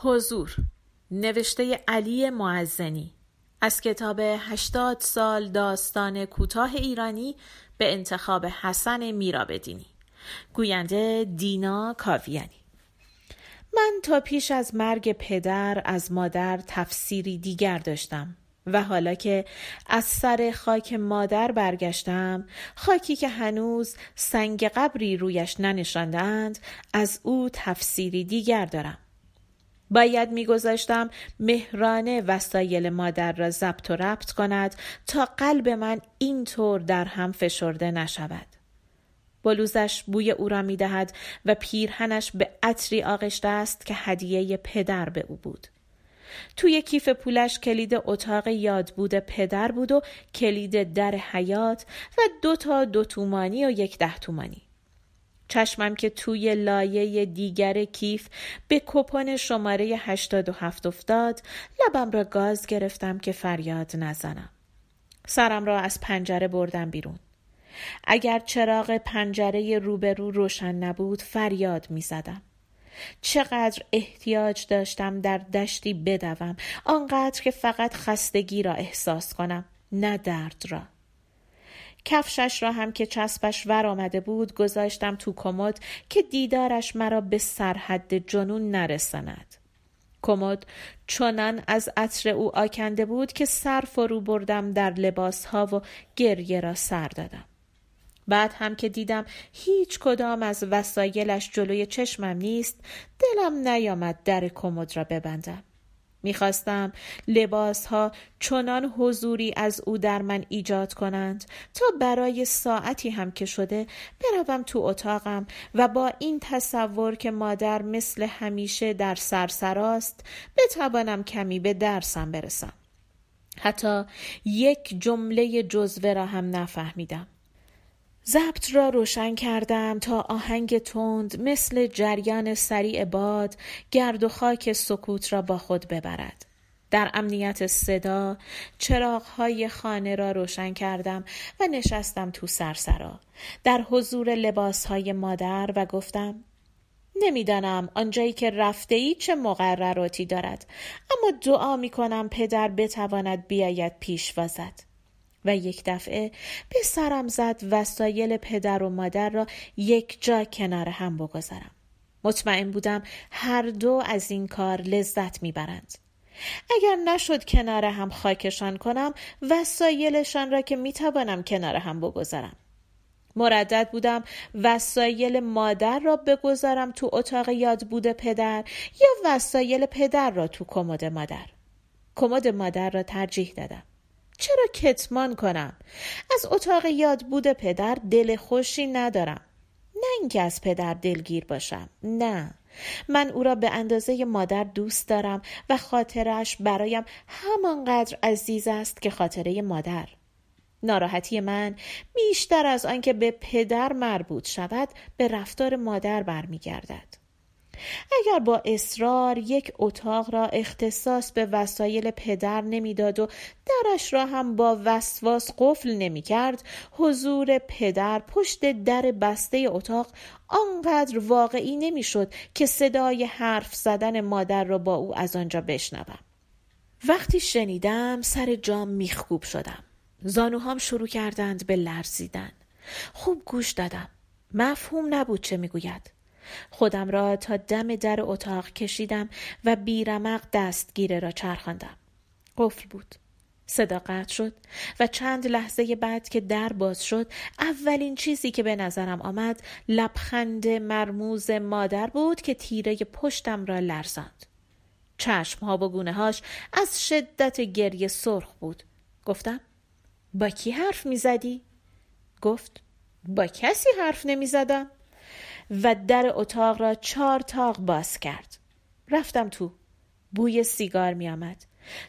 حضور. نوشته علی معزنی. از کتاب هشتاد سال داستان کوتاه ایرانی به انتخاب حسن میرابدینی. گوینده دینا کاویانی. من تا پیش از مرگ پدر از مادر تفسیری دیگر داشتم و حالا که از سر خاک مادر برگشتم خاکی که هنوز سنگ قبری رویش ننشاندند از او تفسیری دیگر دارم. باید میگذاشتم مهرانه وسایل مادر را ضبط و ربط کند تا قلب من اینطور در هم فشرده نشود. بلوزش بوی او را می‌دهد و پیرهنش به عطری آغشته است که هدیه پدر به او بود. توی کیف پولش کلید اتاق یاد بود پدر بود و کلید در حیات و دو تا دو تومانی و یک ده تومانی. چشمم که توی لایه دیگر کیف به کپون شماره 87 افتاد لبم را گاز گرفتم که فریاد نزنم. سرم را از پنجره بردم بیرون. اگر چراغ پنجره روبرو روشن نبود فریاد می زدم. چقدر احتیاج داشتم در دشتی بدوم آنقدر که فقط خستگی را احساس کنم نه درد را. کفشش را هم که چسبش ور آمده بود گذاشتم تو کمد که دیدارش مرا به سرحد جنون نرساند. کمد چنان از عطر او آکنده بود که سر فرو بردم در لباس ها و گریه را سر دادم. بعد هم که دیدم هیچ کدام از وسایلش جلوی چشمم نیست دلم نیامد در کمد را ببندم. می‌خواستم لباس ها چنان حضوری از او در من ایجاد کنند تا برای ساعتی هم که شده بروم تو اتاقم و با این تصور که مادر مثل همیشه در سرسراست بتوانم کمی به درسم برسم. حتی یک جمله جزوه را هم نفهمیدم. ضبط را روشن کردم تا آهنگ تند مثل جریان سریع باد گرد و خاک سکوت را با خود ببرد. در امنیت صدا چراغهای خانه را روشن کردم و نشستم تو سرسرا در حضور لباسهای مادر و گفتم نمی‌دانم آنجایی که رفته ای چه مقرراتی دارد اما دعا می کنم پدر بتواند بیاید پیش وازد. و یک دفعه به سرم زد وسایل پدر و مادر را یک جا کنار هم بگذارم. مطمئن بودم هر دو از این کار لذت می‌برند. اگر نشد کنار هم خاکشان کنم وسایلشان را که می‌توانم کنار هم بگذارم. مردد بودم وسایل مادر را بگذارم تو اتاق یاد بود پدر یا وسایل پدر را تو کمد مادر. کمد مادر را ترجیح دادم. چرا کتمان کنم؟ از اتاق یاد بود پدر دل خوشی ندارم. نه اینکه از پدر دلگیر باشم نه. من او را به اندازه مادر دوست دارم و خاطرش برایم همانقدر عزیز است که خاطره مادر. ناراحتی من بیشتر از آنکه به پدر مربوط شود به رفتار مادر برمیگردد. اگر با اصرار یک اتاق را اختصاص به وسایل پدر نمی‌داد و درش را هم با وسواس قفل نمی کرد حضور پدر پشت در بسته اتاق آنقدر واقعی نمی‌شد که صدای حرف زدن مادر را با او از آنجا بشنوم. وقتی شنیدم سر جام میخکوب شدم. زانوهام شروع کردند به لرزیدن. خوب گوش دادم. مفهوم نبود چه می‌گوید. خودم را تا دم در اتاق کشیدم و بیرمق دستگیره را چرخاندم. قفل بود. صدا قطع شد و چند لحظه بعد که در باز شد اولین چیزی که به نظرم آمد لبخند مرموز مادر بود که تیره پشتم را لرزاند. چشم ها و گونه هاش از شدت گریه سرخ بود. گفتم با کی حرف می زدی؟ گفت با کسی حرف نمی زدم و در اتاق را چهار تاق باز کرد. رفتم تو. بوی سیگار می آمد.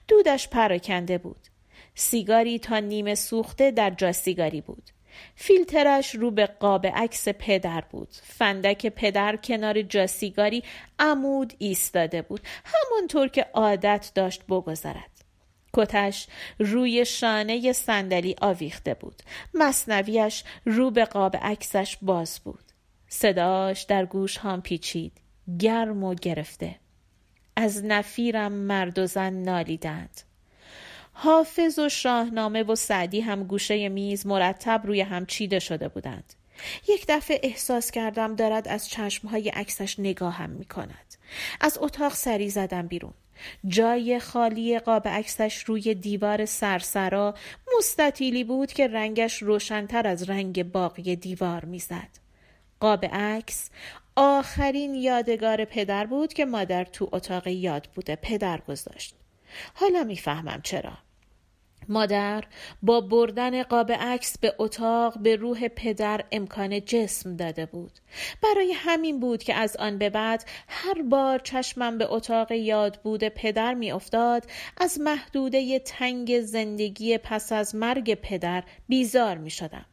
دودش پراکنده بود. سیگاری تا نیمه سوخته در جا سیگاری بود. فیلترش رو به قاب عکس پدر بود. فندک پدر کنار جا سیگاری عمود ایستاده بود. همانطور که عادت داشت بگذارد. کتش روی شانه صندلی آویخته بود. مصنویش رو به قاب عکسش باز بود. صداش در گوش هم پیچید گرم و گرفته از نفیرم مرد و زن نالیدند حافظ و شاهنامه و سعدی هم گوشه میز مرتب روی هم چیده شده بودند یک دفعه احساس کردم دارد از چشمهای عکسش نگاهم می کند. از اتاق سری زدم بیرون. جای خالی قاب عکسش روی دیوار سرسرا مستطیلی بود که رنگش روشنتر از رنگ باقی دیوار می‌زد. قاب عکس آخرین یادگار پدر بود که مادر تو اتاق یاد بوده پدر گذاشت. حالا می‌فهمم چرا. مادر با بردن قاب عکس به اتاق به روح پدر امکان جسم داده بود برای همین بود که از آن به بعد هر بار چشمم به اتاق یاد بود پدر میافتاد از محدوده تنگ زندگی پس از مرگ پدر بیزار می شدم.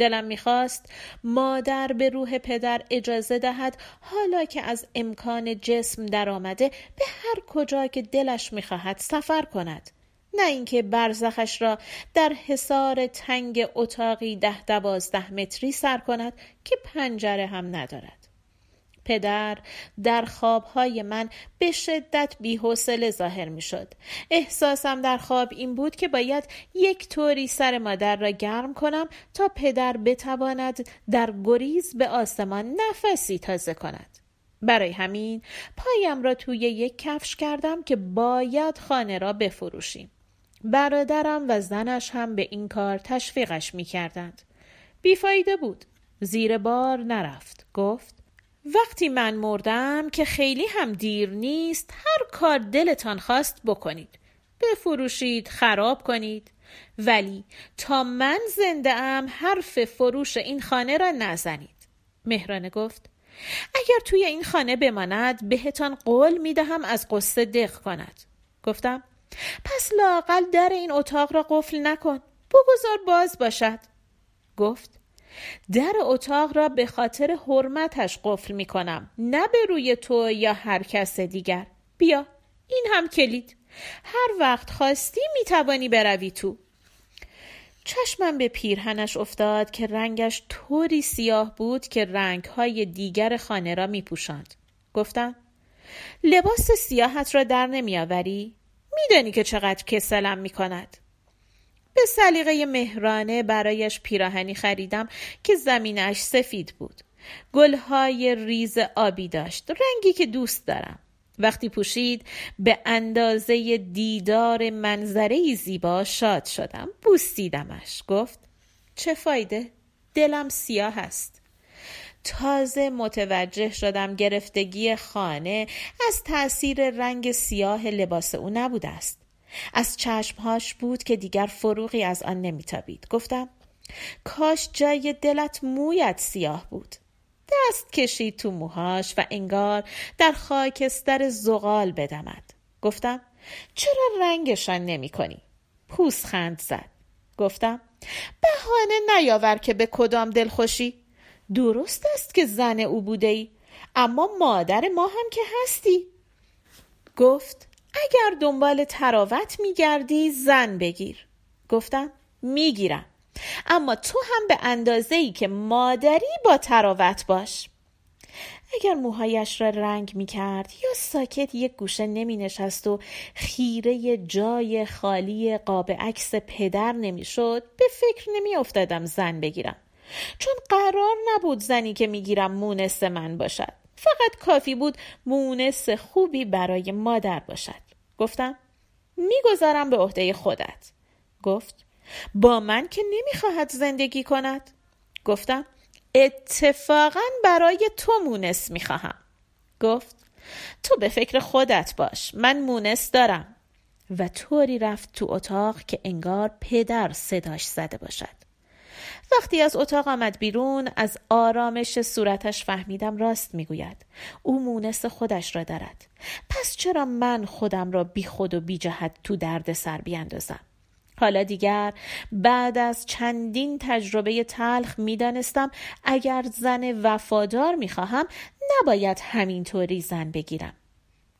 دلم می‌خواست مادر به روح پدر اجازه دهد حالا که از امکان جسم درآمده به هر کجا که دلش می‌خواهد سفر کند. نه اینکه برزخش را در حصار تنگ اتاقی ده دوازده متری سر کند که پنجره هم ندارد. پدر در خوابهای من به شدت بیحوصله ظاهر می شد. احساسم در خواب این بود که باید یک طوری سر مادر را گرم کنم تا پدر بتواند در گریز به آسمان نفسی تازه کند. برای همین پایم را توی یک کفش کردم که باید خانه را بفروشیم. برادرم و زنش هم به این کار تشویقش می کردند. بیفایده بود. زیر بار نرفت. گفت وقتی من مردم که خیلی هم دیر نیست هر کار دلتان خواست بکنید. بفروشید خراب کنید. ولی تا من زنده ام حرف فروش این خانه را نزنید. مهرانه گفت اگر توی این خانه بماند بهتان قول می دهم از قصه دق کند. گفتم پس لاقل در این اتاق را قفل نکن بگذار باز باشد گفت در اتاق را به خاطر حرمتش قفل می کنم نه به روی تو یا هر کس دیگر. بیا این هم کلید. هر وقت خواستی می توانی بروی تو. چشمم به پیرهنش افتاد که رنگش طوری سیاه بود که رنگهای دیگر خانه را می پوشند. گفتم لباس سیاحت را در نمیآوری؟ میدانی که چقدر کسلم می‌کند. به سلیقه مهرانه برایش پیراهنی خریدم که زمینش سفید بود. گلهای ریز آبی داشت رنگی که دوست دارم. وقتی پوشید به اندازه دیدار منظره زیبا شاد شدم. بوسیدمش. گفت چه فایده؟ دلم سیاه است. تازه متوجه شدم گرفتگی خانه از تأثیر رنگ سیاه لباس او نبوده است. از چشمهاش بود که دیگر فروغی از آن نمیتابید. گفتم کاش جای دلت مویت سیاه بود. دست کشید تو موهاش و انگار در خاکستر زغال بدمد. گفتم چرا رنگشان نمی کنی؟ پوسخند زد. گفتم بهانه نیاور که به کدام دل خوشی درست است که زن او بوده ای اما مادر ما هم که هستی. گفت اگر دنبال تراوت میگردی زن بگیر. گفتم می‌گیرم. اما تو هم به اندازه ای که مادری با تراوت باش. اگر موهایش را رنگ می کرد یا ساکت یک گوشه نمی نشست و خیره جای خالی قاب عکس پدر نمی شد به فکر نمی افتادم زن بگیرم. چون قرار نبود زنی که می‌گیرم مونس من باشد. فقط کافی بود مونس خوبی برای مادر باشد. گفتم می‌گذارم به عهده خودت. گفت با من که نمی‌خواهد زندگی کند. گفتم اتفاقا برای تو مونس می‌خواهم. گفت تو به فکر خودت باش من مونس دارم. و طوری رفت تو اتاق که انگار پدر صداش زده باشد. وقتی از اتاق آمد بیرون از آرامش صورتش فهمیدم راست می‌گوید. او مونس خودش را دارد. پس چرا من خودم را بی خود و بی جهت تو درد سر بیاندازم؟ حالا دیگر بعد از چندین تجربه تلخ می‌دانستم اگر زن وفادار می‌خواهم نباید همینطوری زن بگیرم.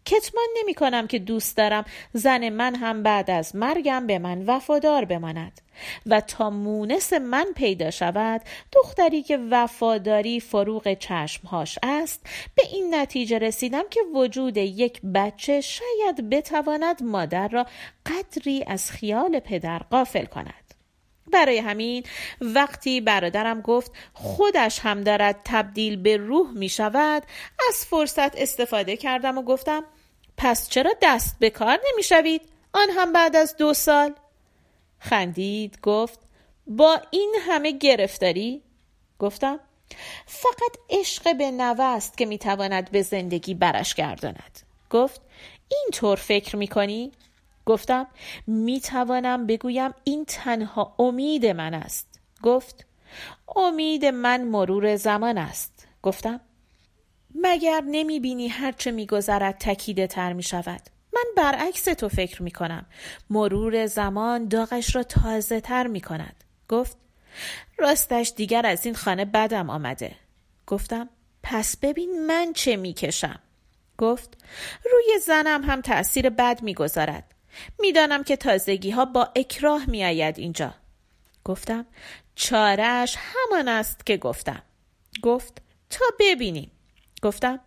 کتمان نمی کنم که دوست دارم. زن من هم بعد از مرگم به من وفادار بماند. و تا مونس من پیدا شود دختری که وفاداری فروغ چشمهاش است به این نتیجه رسیدم که وجود یک بچه شاید بتواند مادر را قدری از خیال پدر قافل کند. برای همین وقتی برادرم گفت خودش هم دارد تبدیل به روح می شود از فرصت استفاده کردم و گفتم پس چرا دست به کار نمی شوید؟ آن هم بعد از دو سال خندید گفت با این همه گرفتاری گفتم فقط عشق به نوه است که می‌تواند به زندگی برش گرداند گفت این طور فکر می‌کنی؟ گفتم می‌توانم بگویم این تنها امید من است گفت امید من مرور زمان است گفتم مگر نمی‌بینی هرچه میگذرد تکیده تر می‌شود من برعکس تو فکر می کنم. مرور زمان داغش را تازه تر می کند. گفت راستش دیگر از این خانه بدم آمده. گفتم پس ببین من چه می کشم. گفت روی زنم هم تأثیر بد می گذارد. می‌دانم که تازگی ها با اکراه می آید اینجا. گفتم چارش همان است که گفتم. گفت تا ببینیم. گفتم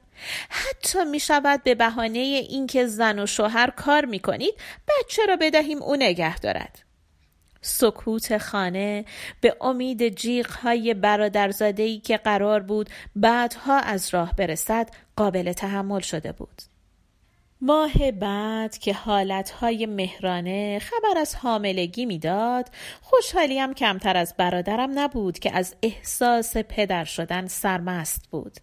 حتی می شود به بهانه اینکه زن و شوهر کار می کنید بچه را بدهیم او نگه دارد سکوت خانه به امید جیغ های برادرزاده که قرار بود بعدها از راه برسد قابل تحمل شده بود ماه بعد که حالتهای مهرانه خبر از حاملگی می‌داد خوشحالیم کمتر از برادرم نبود که از احساس پدر شدن سرمست بود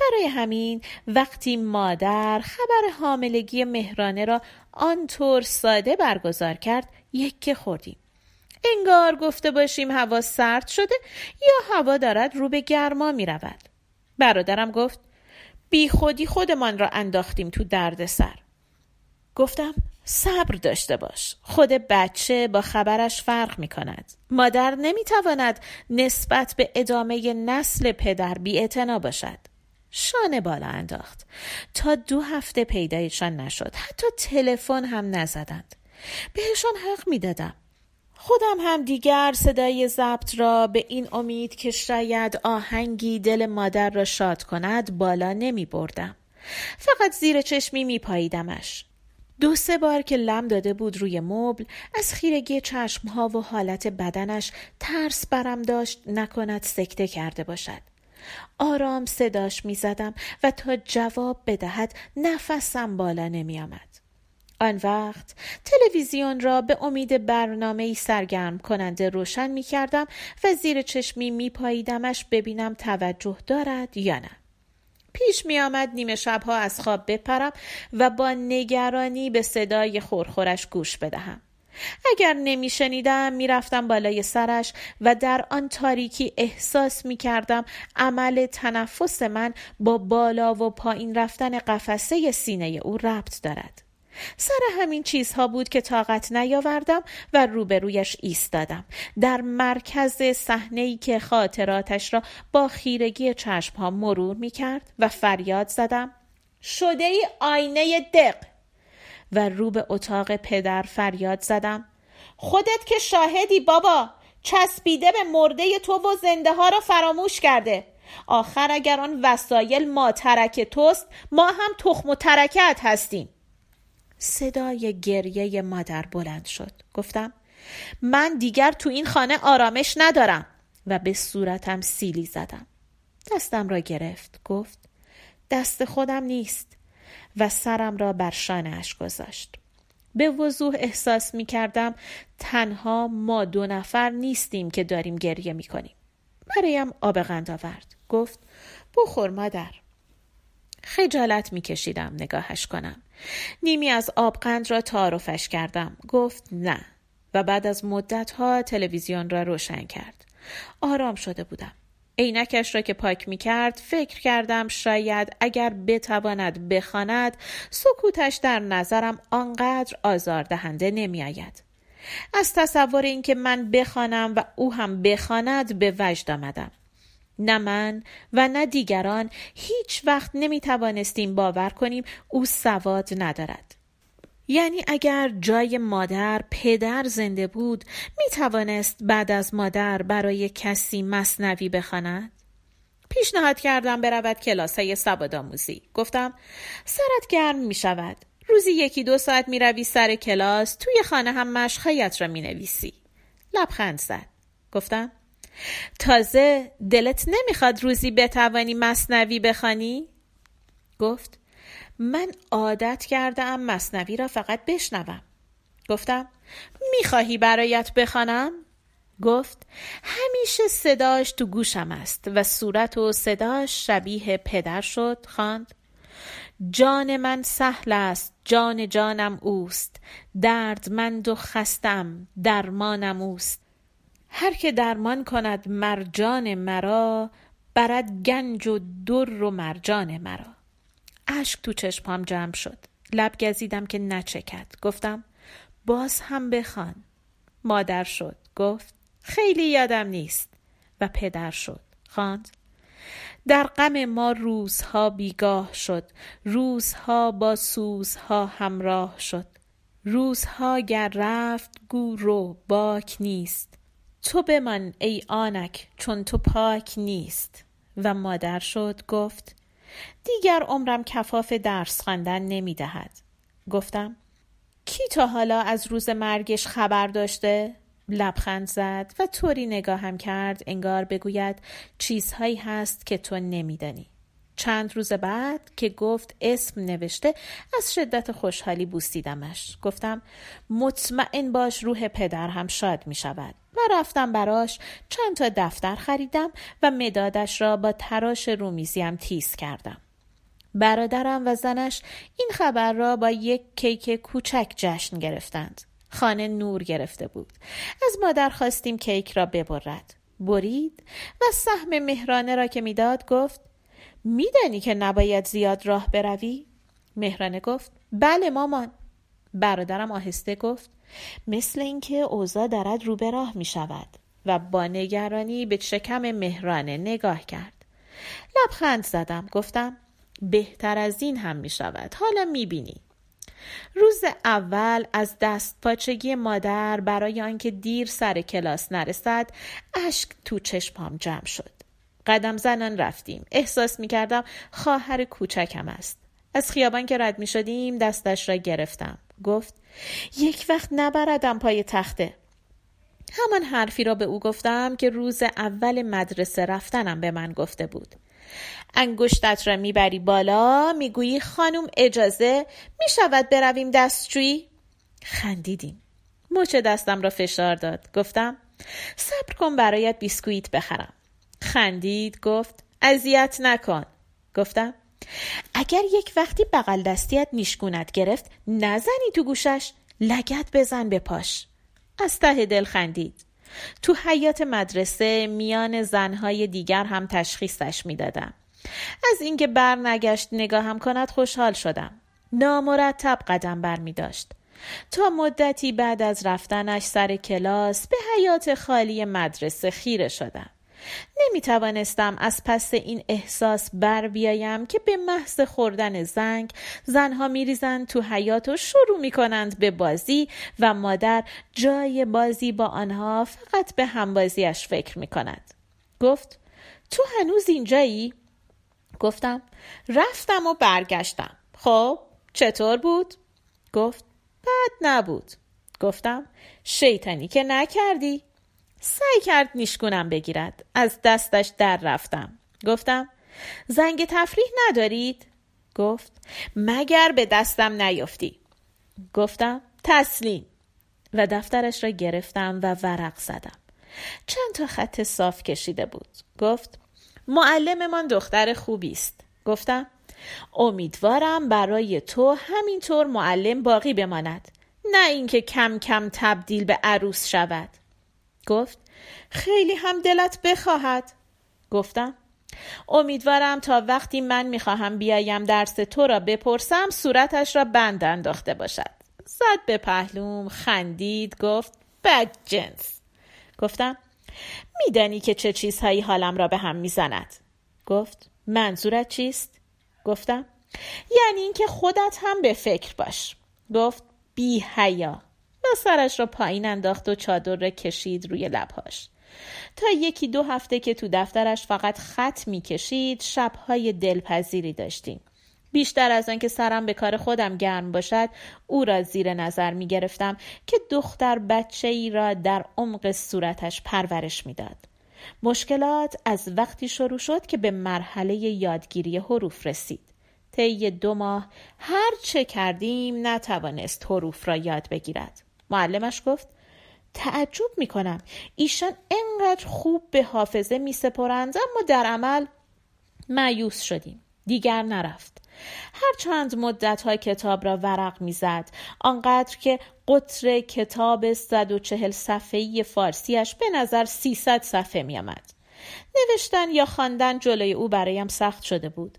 برای همین وقتی مادر خبر حاملگی مهرانه را آنطور ساده برگزار کرد یک خوردیم انگار گفته باشیم هوا سرد شده یا هوا دارد رو به گرما می رود. برادرم گفت بی خودی خودمان را انداختیم تو درد سر. گفتم صبر داشته باش. خود بچه با خبرش فرق می کند. مادر نمی تواند نسبت به ادامه نسل پدر بی باشد. شانه بالا انداخت. تا دو هفته پیدایشان نشد. حتی تلفن هم نزدند. بهشان حق می دادم. خودم هم دیگر صدای ضبط را به این امید که شاید آهنگی دل مادر را شاد کند بالا نمی بردم. فقط زیر چشمی می پاییدمش. دو سه بار که لم داده بود روی مبل از خیرگی چشمها و حالت بدنش ترس برم داشت نکند سکته کرده باشد. آرام صداش می زدم و تا جواب بدهد نفسم بالا نمی آمد. آن وقت تلویزیون را به امید برنامه سرگرم کننده روشن می کردم و زیر چشمی می پاییدمش ببینم توجه دارد یا نه. پیش می آمد نیمه شبها از خواب بپرم و با نگرانی به صدای خورخورش گوش بدهم. اگر نمی شنیدم می رفتم بالای سرش و در آن تاریکی احساس می کردم عمل تنفس من با بالا و پایین رفتن قفسه سینه او ربط دارد. سر همین چیزها بود که طاقت نیاوردم و روبرویش ایستادم. در مرکز صحنه که خاطراتش را با خیرگی چشمها مرور می کرد و فریاد زدم شده ای آینه دق! و رو به اتاق پدر فریاد زدم خودت که شاهدی بابا چسبیده به مرده تو و زنده ها را فراموش کرده. آخر اگر آن وسایل ما ترک توست ما هم تخم و ترکت هستیم. صدای گریه مادر بلند شد. گفتم من دیگر تو این خانه آرامش ندارم. و به صورتم سیلی زدم. دستم را گرفت. گفت دست خودم نیست. و سرم را بر شانهاش گذاشت. به وضوح احساس می کردم تنها ما دو نفر نیستیم که داریم گریه می کنیم. برایم آب قند آورد. گفت بخور مادر. خجالت می کشیدم نگاهش کنم. نیمی از آبقند را تعارفش کردم. گفت نه و بعد از مدتها تلویزیون را روشن کرد. آرام شده بودم. عینکش را که پاک می کرد فکر کردم شاید اگر بتواند بخواند سکوتش در نظرم آنقدر آزاردهنده نمی آید. از تصور اینکه من بخوانم و او هم بخواند به وجد آمدم. نه من و نه دیگران هیچ وقت نمی توانستیم باور کنیم او سواد ندارد. یعنی اگر جای مادر پدر زنده بود می توانست بعد از مادر برای کسی مصنوی بخواند؟ پیشنهاد کردم برود کلاس های سوادآموزی گفتم سرت گرم می شود روزی یکی دو ساعت می روی سر کلاس توی خانه هم مشخایت را می نویسی لبخند زد گفتم تازه دلت نمی‌خواد روزی بتوانی مصنوی بخوانی؟ گفت من عادت کرده ام مصنوی را فقط بشنوم گفتم می‌خواهی برایت بخوانم؟ گفت همیشه صداش تو گوشم است و صورت و صداش شبیه پدر شد خواند جان من سهل است جان جانم اوست دردمند و خستم درمانم اوست هر که درمان کند مرجان مرا برد گنج و در و مرجان مرا. اشک تو چشمام جمع شد. لب گزیدم که نچکد. گفتم باز هم بخوان. مادر شد. گفت خیلی یادم نیست. و پدر شد. خواند در غم ما روزها بیگاه شد. روزها با سوزها همراه شد. روزها گر رفت گو رو باک نیست. تو بمان ای آنک چون تو پاک نیست و مادر شد گفت دیگر عمرم کفاف درس خواندن نمی دهد. گفتم کی تا حالا از روز مرگش خبر داشته؟ لبخند زد و طوری نگاهم کرد انگار بگوید چیزهایی هست که تو نمیدانی. چند روز بعد که گفت اسم نوشته از شدت خوشحالی بوسیدمش گفتم مطمئن باش روح پدر هم شاد می شود رفتم براش. چند تا دفتر خریدم و مدادش را با تراش رومیزیم تیز کردم. برادرم و زنش این خبر را با یک کیک کوچک جشن گرفتند. خانه نور گرفته بود. از مادر خواستیم کیک را ببرد. برید و سهم مهرانه را که می‌داد گفت میدانی که نباید زیاد راه بروی؟ مهرانه گفت بله مامان. برادرم آهسته گفت مثل اینکه اوضاع دارد رو به راه می شود و با نگرانی به شکم مهرانه نگاه کرد. لبخند زدم گفتم بهتر از این هم می شود حالا می بینی روز اول از دست پاچگی مادر برای آنکه دیر سر کلاس نرسد اشک تو چشمام جمع شد. قدم زنان رفتیم. احساس می کردم خواهر کوچکم است. از خیابان که رد می شدیم دستش را گرفتم. گفت یک وقت نبردم پای تخته. همان حرفی را به او گفتم که روز اول مدرسه رفتنم به من گفته بود. انگشتت را می‌بری بالا می‌گویی خانم اجازه می‌شود برویم دستشویی خندیدیم. مچ دستم را فشار داد. گفتم صبر کن برایت بیسکویت بخرم. خندید گفت اذیت نکن. گفتم اگر یک وقتی بغل دستیت نیشگونت گرفت نزنی تو گوشش لگت بزن به پاش. از ته دل خندید. تو حیات مدرسه میان زنهای دیگر هم تشخیصش می‌دادم. از اینکه بر نگشت نگاهم کند خوشحال شدم. نامرتب قدم بر می داشت. تا مدتی بعد از رفتنش سر کلاس به حیات خالی مدرسه خیره شدم. نمی توانستم از پس این احساس بر بیایم که به محض خوردن زنگ زنها می ریزند تو حیات و شروع می کنند به بازی و مادر جای بازی با آنها فقط به همبازیش فکر می کند. گفت تو هنوز اینجایی؟ گفتم رفتم و برگشتم. خب چطور بود؟ گفت بد نبود. گفتم شیطانی که نکردی؟ سعی کرد نیشگونم بگیرد. از دستش در رفتم. گفتم زنگ تفریح ندارید؟ گفت مگر به دستم نیفتی گفتم تسلیم. و دفترش را گرفتم و ورق زدم. چند تا خط صاف کشیده بود. گفت معلممان دختر خوبی است. گفتم امیدوارم برای تو همینطور معلم باقی بماند. نه اینکه کم کم تبدیل به عروس شود. گفت خیلی هم دلت بخواهد. گفتم امیدوارم تا وقتی من می‌خواهم بیایم درس تو را بپرسم صورتش را بند انداخته باشد. زد به پهلوم خندید گفت بد جنس. گفتم میدانی که چه چیزهایی حالم را به هم می‌زند. گفت منظورت چیست؟ گفتم یعنی اینکه خودت هم به فکر باش. گفت بی حیا سرش را پایین انداخت و چادر را کشید روی لبهاش تا یکی دو هفته که تو دفترش فقط خط می‌کشید شبهای دلپذیری داشتیم بیشتر از آنکه سرم به کار خودم گرم باشد او را زیر نظر می گرفتم که دختر بچه ای را در عمق صورتش پرورش می‌داد. مشکلات از وقتی شروع شد که به مرحله یادگیری حروف رسید. طی دو ماه هر چه کردیم نتوانست حروف را یاد بگیرد. معلمش گفت تعجب می کنم ایشان انقدر خوب به حافظه می سپرند اما در عمل معیوس شدیم. دیگر نرفت. هر چند مدت های کتاب را ورق می‌زد آنقدر که قطر کتاب 140 صفحه‌ای فارسیش به نظر 300 صفحه می آمد. نوشتن یا خواندن جلوی او برایم سخت شده بود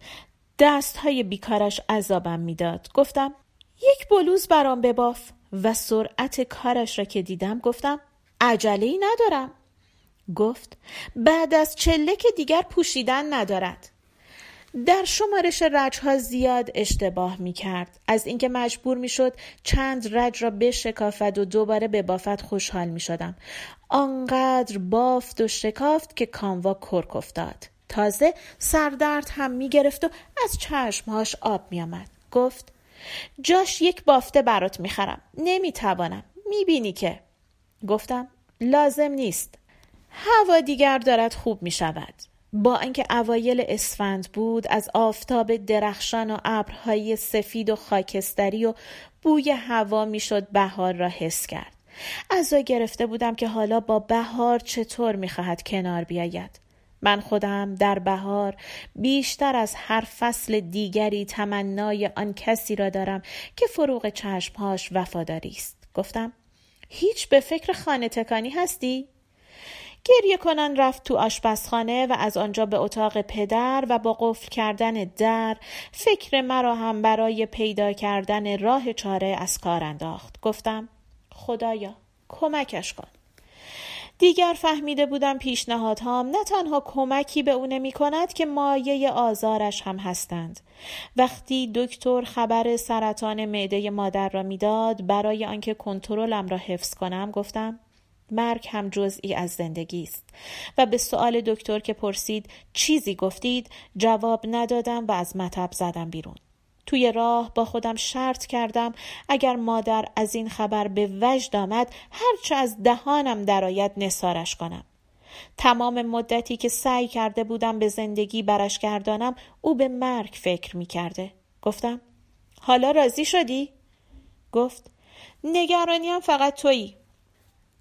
دست های بیکارش عذابم می‌داد گفتم یک بلوز برام بباف و سرعت کارش را که دیدم گفتم عجله ای ندارم گفت بعد از چله که دیگر پوشیدن ندارد در شمارش رجها زیاد اشتباه می کرد. از اینکه مجبور می شد چند رج را بشکافد و دوباره به بافت خوشحال می شدم. آنقدر بافت و شکافت که کاموا کرک افتاد. تازه سردرد هم می گرفت و از چشمهاش آب می آمد. گفت جاش یک بافته برات می خرم. نمی توانم. می بینی که. گفتم لازم نیست. هوا دیگر دارد خوب می شود. با اینکه اوایل اسفند بود از آفتاب درخشان و ابرهای سفید و خاکستری و بوی هوا می‌شد بهار را حس کرد از گرفته بودم که حالا با بهار چطور می‌خواهد کنار بیاید من خودم در بهار بیشتر از هر فصل دیگری تمنای آن کسی را دارم که فروغ چشمهاش وفاداری است. گفتم هیچ به فکر خانه تکانی هستی؟ گریه کنان رفت تو آشپزخانه و از آنجا به اتاق پدر و با قفل کردن در فکر مرا هم برای پیدا کردن راه چاره از کار انداخت. گفتم خدایا کمکش کن. دیگر فهمیده بودم پیشنهادهام نه تنها کمکی به او نمی کند که مایه آزارش هم هستند. وقتی دکتر خبر سرطان معده مادر را می‌داد برای آنکه کنترلم را حفظ کنم گفتم مرگ هم جزئی از زندگی است. و به سؤال دکتر که پرسید چیزی گفتید؟ جواب ندادم و از مطب زدم بیرون. توی راه با خودم شرط کردم. اگر مادر از این خبر به وجد آمد هرچه از دهانم درآید نسارش کنم. تمام مدتی که سعی کرده بودم به زندگی برش گردانم او به مرگ فکر می کرده. گفتم حالا راضی شدی؟ گفت نگرانیم فقط تویی.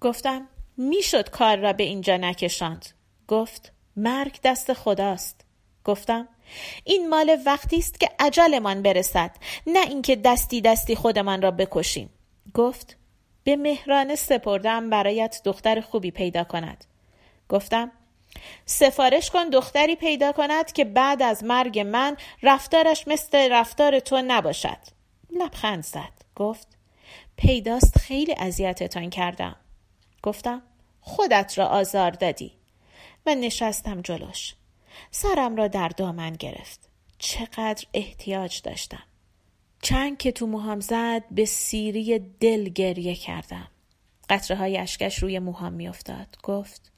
گفتم می‌شد کار را به اینجا نکشاند. گفت مرگ دست خداست. گفتم این مال وقتی است که عجلمان برسد نه اینکه دستی دستی خودمان را بکشیم. گفت به مهرانه سپردم برایت دختر خوبی پیدا کند. گفتم سفارش کن دختری پیدا کند که بعد از مرگ من رفتارش مثل رفتار تو نباشد. لبخند زد. گفت پیداست خیلی اذیتتان کردم. گفتم خودت را آزار دادی. و نشستم جلوش. سرم را در دامن گرفت. چقدر احتیاج داشتم. چند که تو موهام زد به سیری دل گریه کردم. قطره های اشکش روی موهام میافتاد. گفت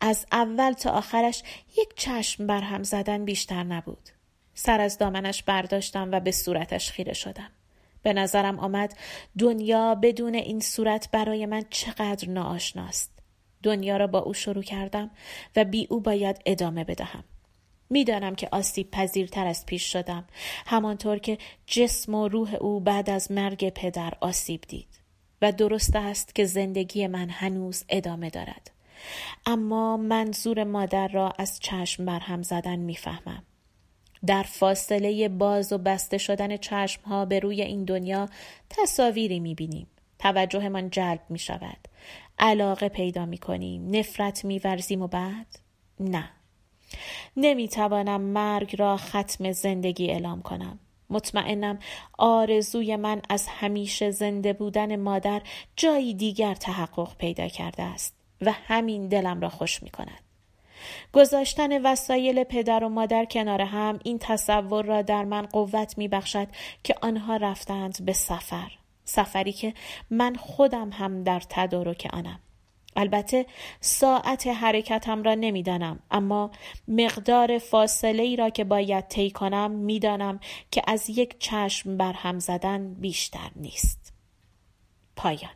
از اول تا آخرش یک چشم بر هم زدن بیشتر نبود. سر از دامنش برداشتم و به صورتش خیره شدم. به نظرم آمد دنیا بدون این صورت برای من چقدر ناآشناست. دنیا را با او شروع کردم و بی او باید ادامه بدهم می‌دانم که آسیب پذیرتر از پیش شدم همانطور که جسم و روح او بعد از مرگ پدر آسیب دید و درست است که زندگی من هنوز ادامه دارد اما منظور مادر را از چشم برهم زدن می‌فهمم در فاصله باز و بسته شدن چشم ها به روی این دنیا تصاویری می بینیم. توجه من جلب می شود. علاقه پیدا می کنیم. نفرت می ورزیم و بعد؟ نه. نمی توانم مرگ را ختم زندگی اعلام کنم. مطمئنم آرزوی من از همیشه زنده بودن مادر جایی دیگر تحقق پیدا کرده است و همین دلم را خوش می کند. گذاشتن وسایل پدر و مادر کنار هم این تصور را در من قوت می بخشد که آنها رفتند به سفر سفری که من خودم هم در تدارک آنم. البته ساعت حرکتم را نمی‌دانم اما مقدار فاصله ای را که باید طی کنم می‌دانم که از یک چشم بر هم زدن بیشتر نیست. پایان.